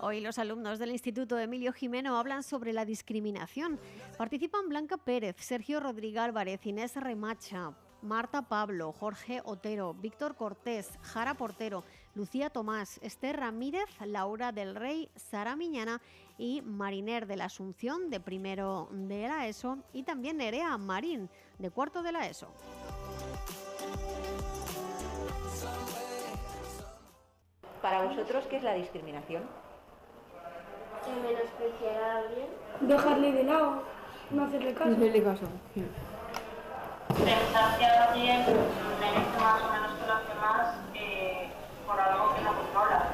Hoy los alumnos del Instituto Emilio Jimeno hablan sobre la discriminación. Participan Blanca Pérez, Sergio Rodríguez Álvarez, Inés Remacha, Marta Pablo, Jorge Otero, Víctor Cortés, Jara Portero, Lucía Tomás, Esther Ramírez, Laura del Rey, Sara Miñana y Mariner de la Asunción de primero de la ESO y también Nerea Marín de cuarto de la ESO. Para vosotros, ¿qué es la discriminación? Menospreciar a alguien. Dejarle de lado, no hacerle caso. No hacerle caso. Pensar que alguien merece más o menos que los demás eh, por algo que no controla.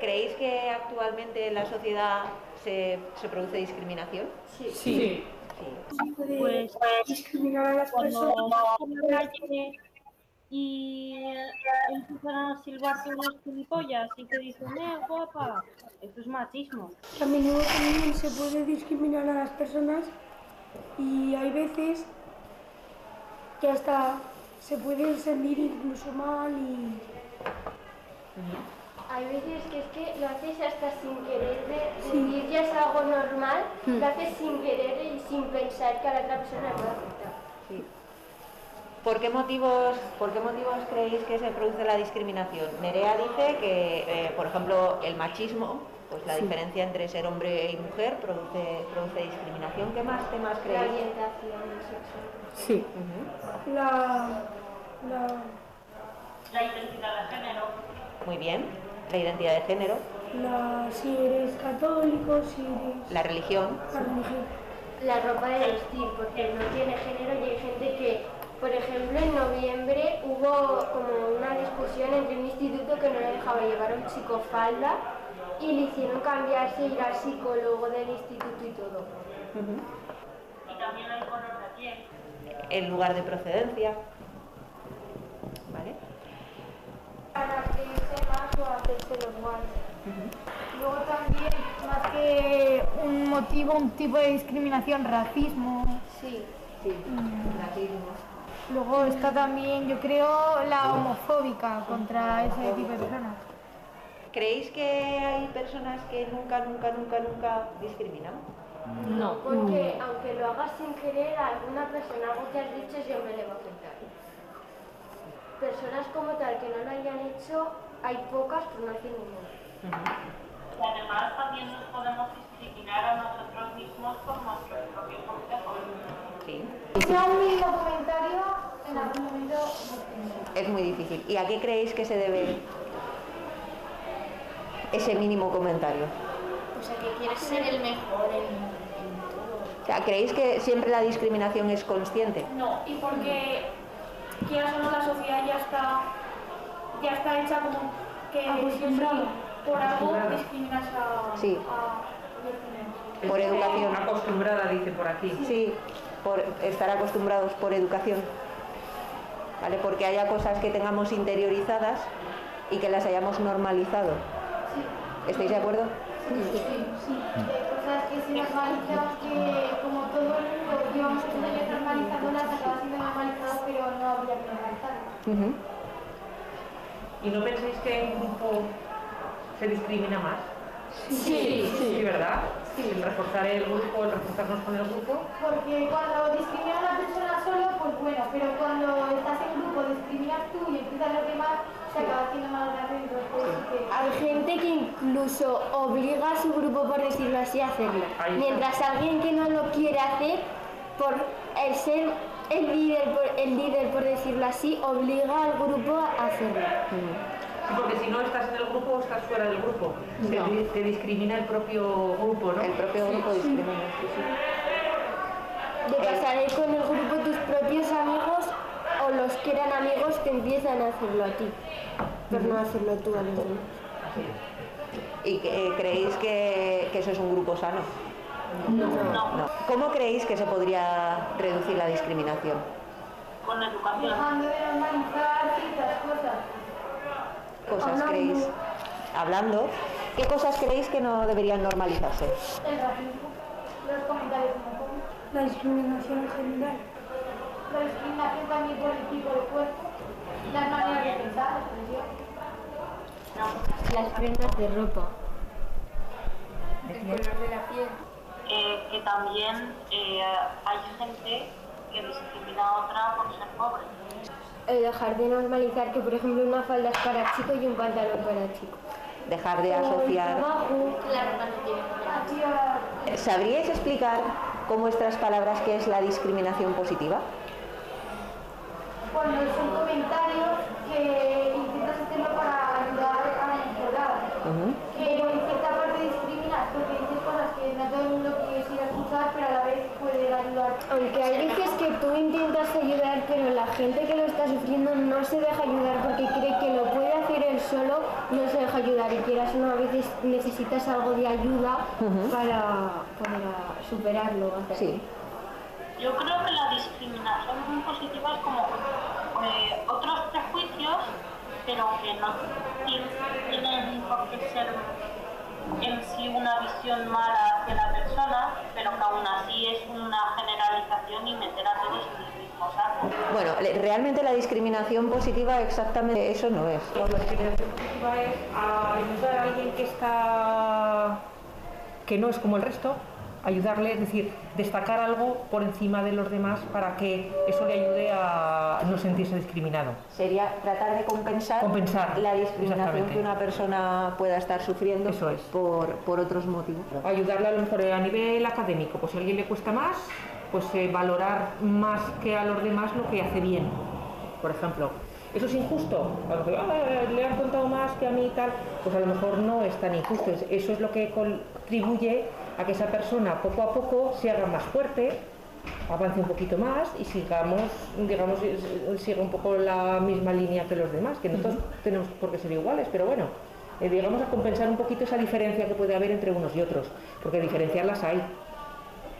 ¿Creéis que actualmente en la sociedad se, se produce discriminación? Sí. Sí. Sí. Pues, discriminar a las Cuando personas. vas por la calle y empiezan a silbarte unos gilipollas y te dicen, eh, guapa, esto es machismo. A menudo también se puede discriminar a las personas y hay veces que hasta se puede sentir incluso mal y Hay veces que es que lo haces hasta sin querer, de decir ya es algo normal, lo haces sin querer y sin pensar que a la otra persona le puede afectar. Sí. ¿Por qué, motivos, ¿Por qué motivos creéis que se produce la discriminación? Nerea dice que, eh, por ejemplo, el machismo, pues la diferencia entre ser hombre y mujer produce, produce discriminación. ¿Qué más temas La creéis? orientación sexual. Sí. La, la, La identidad de género. Muy bien. La identidad de género, la si eres católico, si eres la religión. la religión. La ropa de vestir, porque no tiene género y hay gente que, por ejemplo, en noviembre hubo como una discusión entre un instituto que no le dejaba llevar a un chico falda y le hicieron cambiarse, ir al psicólogo del instituto y todo. Y también el color de piel. El lugar de procedencia. ¿Vale? para creerse más o hacerse los guays. Luego también, más que un motivo, un tipo de discriminación, racismo. Sí. Sí. Racismo. Luego está también, yo creo, la homofóbica contra ese tipo de personas. ¿Creéis que hay personas que nunca, nunca, nunca, nunca discriminan? No. Porque aunque lo hagas sin querer, a alguna persona algo que has dicho siempre le va a afectar. Personas como tal que no lo hayan hecho, hay pocas, pero no decir ninguna. Y además también nos podemos discriminar a nosotros mismos por nuestros propios complejos. Sí. Sea un mínimo comentario, en algún momento Es muy difícil. ¿Y a qué creéis que se debe ese mínimo comentario? O sea, que quieres ser el mejor en... O sea, ¿Creéis que siempre la discriminación es consciente? No, y porque quieras o no la sociedad ya está ya está hecha como que Acostumbrada. por algo discriminas a, Sí. a Por educación. Acostumbrada, dice por aquí. Sí, por estar acostumbrados por educación. ¿Vale? Porque haya cosas que tengamos interiorizadas y que las hayamos normalizado. ¿Estáis de acuerdo? de cosas que se normalizan, que como todo el mundo llevamos muchos años normalizándolas, acaba siendo normalizado, pero no habría que normalizarlo. ¿Y no pensáis que en grupo se discrimina más? Sí. Sí, ¿verdad? El reforzar el grupo, el reforzarnos con el grupo. Porque cuando discriminas a una persona solo, pues bueno, pero cuando estás en grupo, discriminas tú y empiezas los demás, se acaba haciendo más grande sí que... Hay gente que incluso obliga a su grupo, por decirlo así, a hacerlo. Mientras alguien que no lo quiere hacer, por el ser el líder, por, el líder, por decirlo así, obliga al grupo a hacerlo. Sí, porque si no estás en el grupo o estás fuera del grupo. Te, No. te discrimina el propio grupo, ¿no? El propio grupo discrimina. sí, sí. De pasar ahí con el grupo tus propios amigos o los que eran amigos que empiezan a hacerlo a ti, por no hacerlo tú a los demás. ¿Y eh, creéis que, que eso es un grupo sano? No. ¿Cómo creéis que se podría reducir la discriminación? Con educación. Dejando de normalizar ciertas cosas. ¿Cosas Hablando. creéis? Hablando. ¿Qué cosas creéis que no deberían normalizarse? El racismo, los comentarios homofóbicos, La discriminación en general. la discriminación también por el tipo de cuerpo, las maneras de pensar, expresión. Las prendas de ropa. El color de la piel. Eh, que también eh, hay gente que discrimina a otra por ser pobre. El dejar de normalizar que, por ejemplo, una falda es para chico y un pantalón para chico. Dejar de asociar. ¿Sabríais explicar con vuestras palabras qué es la discriminación positiva? Cuando son comentarios que intentas hacerlo para ayudar a mejorar. Pero en cierta parte discriminas porque dices cosas que no todo el mundo quisiera escuchar, pero a la vez puede ayudar. Aunque hay veces que tú intentas ayudar, pero la gente que lo está sufriendo no se deja ayudar porque cree que lo puede hacer él solo, no se deja ayudar. Y quieras o no, a veces necesitas algo de ayuda para, para superarlo. hacer. Sí. Yo creo que la discriminación positiva es como eh, otros prejuicios, pero que no tienen por qué ser en sí una visión mala hacia la persona, pero que aún así es una generalización y meter a todos en. Bueno, realmente la discriminación positiva exactamente eso no es. La discriminación positiva es ayudar a alguien que está que no es como el resto, ayudarle, es decir, destacar algo por encima de los demás para que eso le ayude a no sentirse discriminado. Sería tratar de compensar, Compensar, la discriminación que una persona pueda estar sufriendo es. por, por otros motivos. Ayudarle a lo mejor a nivel académico, pues si a alguien le cuesta más, pues eh, valorar más que a los demás lo que hace bien, por ejemplo. ¿Eso es injusto? A lo mejor, "Ah, le han contado más que a mí y tal, pues a lo mejor no es tan injusto. Es- Eso es lo que contribuye a que esa persona poco a poco se haga más fuerte, avance un poquito más y sigamos, digamos, siga un poco la misma línea que los demás, que no todos tenemos por qué ser iguales, pero bueno, eh, digamos a compensar un poquito esa diferencia que puede haber entre unos y otros, porque diferencias las hay.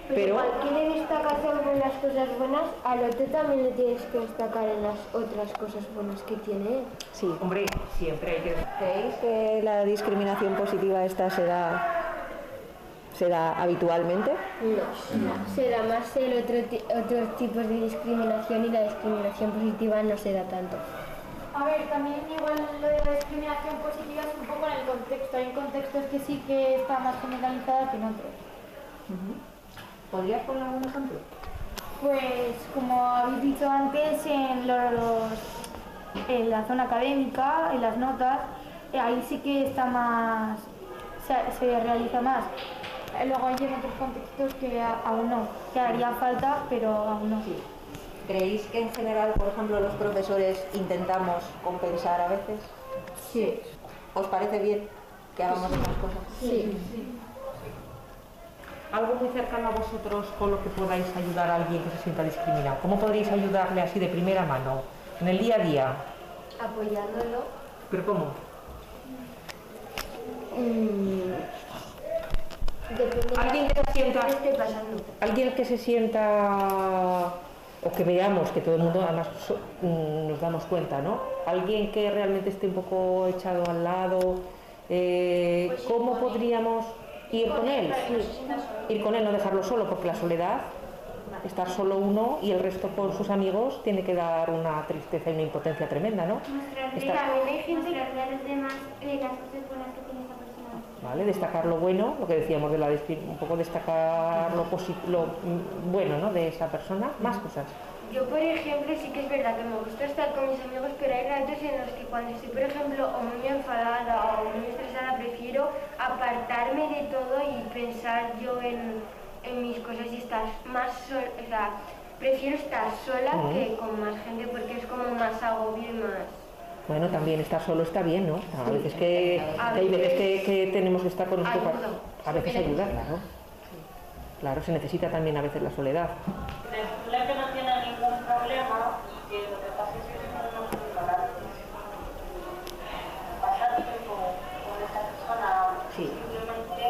Pero, igual que le destacas algo en las cosas buenas, al otro también le tienes que destacar en las otras cosas buenas que tiene él. Sí. Hombre, siempre hay que... ¿Creéis que la discriminación positiva esta se da, se da habitualmente? No, se da más el otro ti- otros tipos de discriminación y la discriminación positiva no se da tanto. A ver, también igual lo de la discriminación positiva es un poco en el contexto. Hay contextos que sí que está más generalizada que en otros. ¿Podrías poner algún ejemplo? Pues como habéis dicho antes, en, los, en la zona académica, en las notas, eh, ahí sí que está más, se, se realiza más. Eh, Luego hay en otros contextos que a- aún no, que haría falta, pero aún no. ¿Creéis que en general, por ejemplo, los profesores intentamos compensar a veces? Sí. ¿Os parece bien que hagamos esas cosas? Sí. Algo muy cercano a vosotros con lo que podáis ayudar a alguien que se sienta discriminado. ¿Cómo podríais ayudarle así de primera mano, en el día a día? Apoyándolo. ¿Pero cómo? mm, Alguien que se sienta- que pasando. Alguien que se sienta o que veamos que todo el mundo además so- mm, nos damos cuenta, ¿no? Alguien que realmente esté un poco echado al lado, eh, ¿cómo podríamos ir con él? Ir con él, no dejarlo solo, porque la soledad, estar solo uno y el resto con sus amigos tiene que dar una tristeza y una impotencia tremenda, ¿no? Estar-. ¿vale? Destacar lo bueno, lo que decíamos de la un poco destacar lo, lo mm, bueno, ¿no? De esa persona, más cosas. Yo, por ejemplo, sí que es verdad que me gusta estar con mis amigos, pero hay ratos en los que cuando estoy, por ejemplo, o muy enfadada o muy estresada, prefiero apartarme de todo y pensar yo en, en mis cosas y estar más sola, o sea, prefiero estar sola que con más gente porque es como más agobio y más... Bueno, también estar solo está bien, ¿no? A veces que, que hay veces que, que tenemos que estar con un poco... Ayuda. A veces ayuda, claro. Claro, se necesita también a veces la soledad que no tiene ningún problema y que lo que pasa es que somos unos ignorantes. Pasar tiempo con esa persona, Sí. simplemente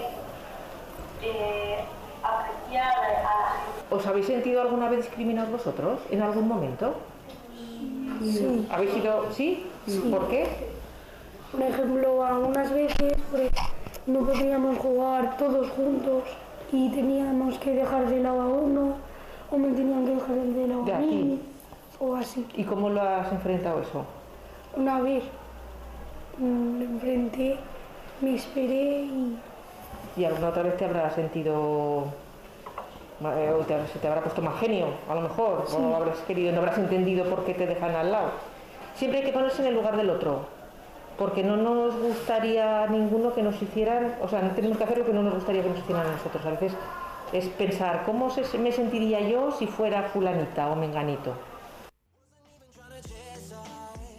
eh, apreciar a la gente. ¿Os habéis sentido alguna vez discriminados vosotros en algún momento? Sí. ¿Habéis sido...? ¿Sí? ¿Por qué? Por ejemplo, algunas veces pues, no podíamos jugar todos juntos y teníamos que dejar de lado a uno o me tenían que dejar de lado De a mí o así. ¿Y cómo lo has enfrentado eso? Una vez mm, enfrenté, me esperé y Y alguna otra vez te habrá sentido. Eh, o te, se te habrá puesto más genio, a lo mejor, o habrás querido, no habrás entendido por qué te dejan al lado. Siempre hay que ponerse en el lugar del otro, porque no nos gustaría a ninguno que nos hicieran, o sea, no tenemos que hacer lo que no nos gustaría que nos hicieran a nosotros. A veces es pensar, ¿cómo se- me sentiría yo si fuera fulanita o menganito?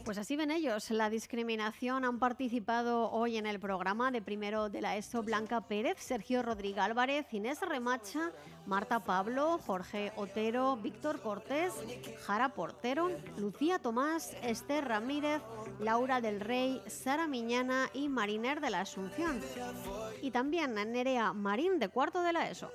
Pues así ven ellos la discriminación. Han participado hoy en el programa de primero de la ESO Blanca Pérez, Sergio Rodríguez Álvarez, Inés Remacha, Marta Pablo, Jorge Otero, Víctor Cortés, Jara Portero, Lucía Tomás, Esther Ramírez, Laura del Rey, Sara Miñana y Mariner de la Asunción. Y también Nerea Marín de cuarto de la ESO.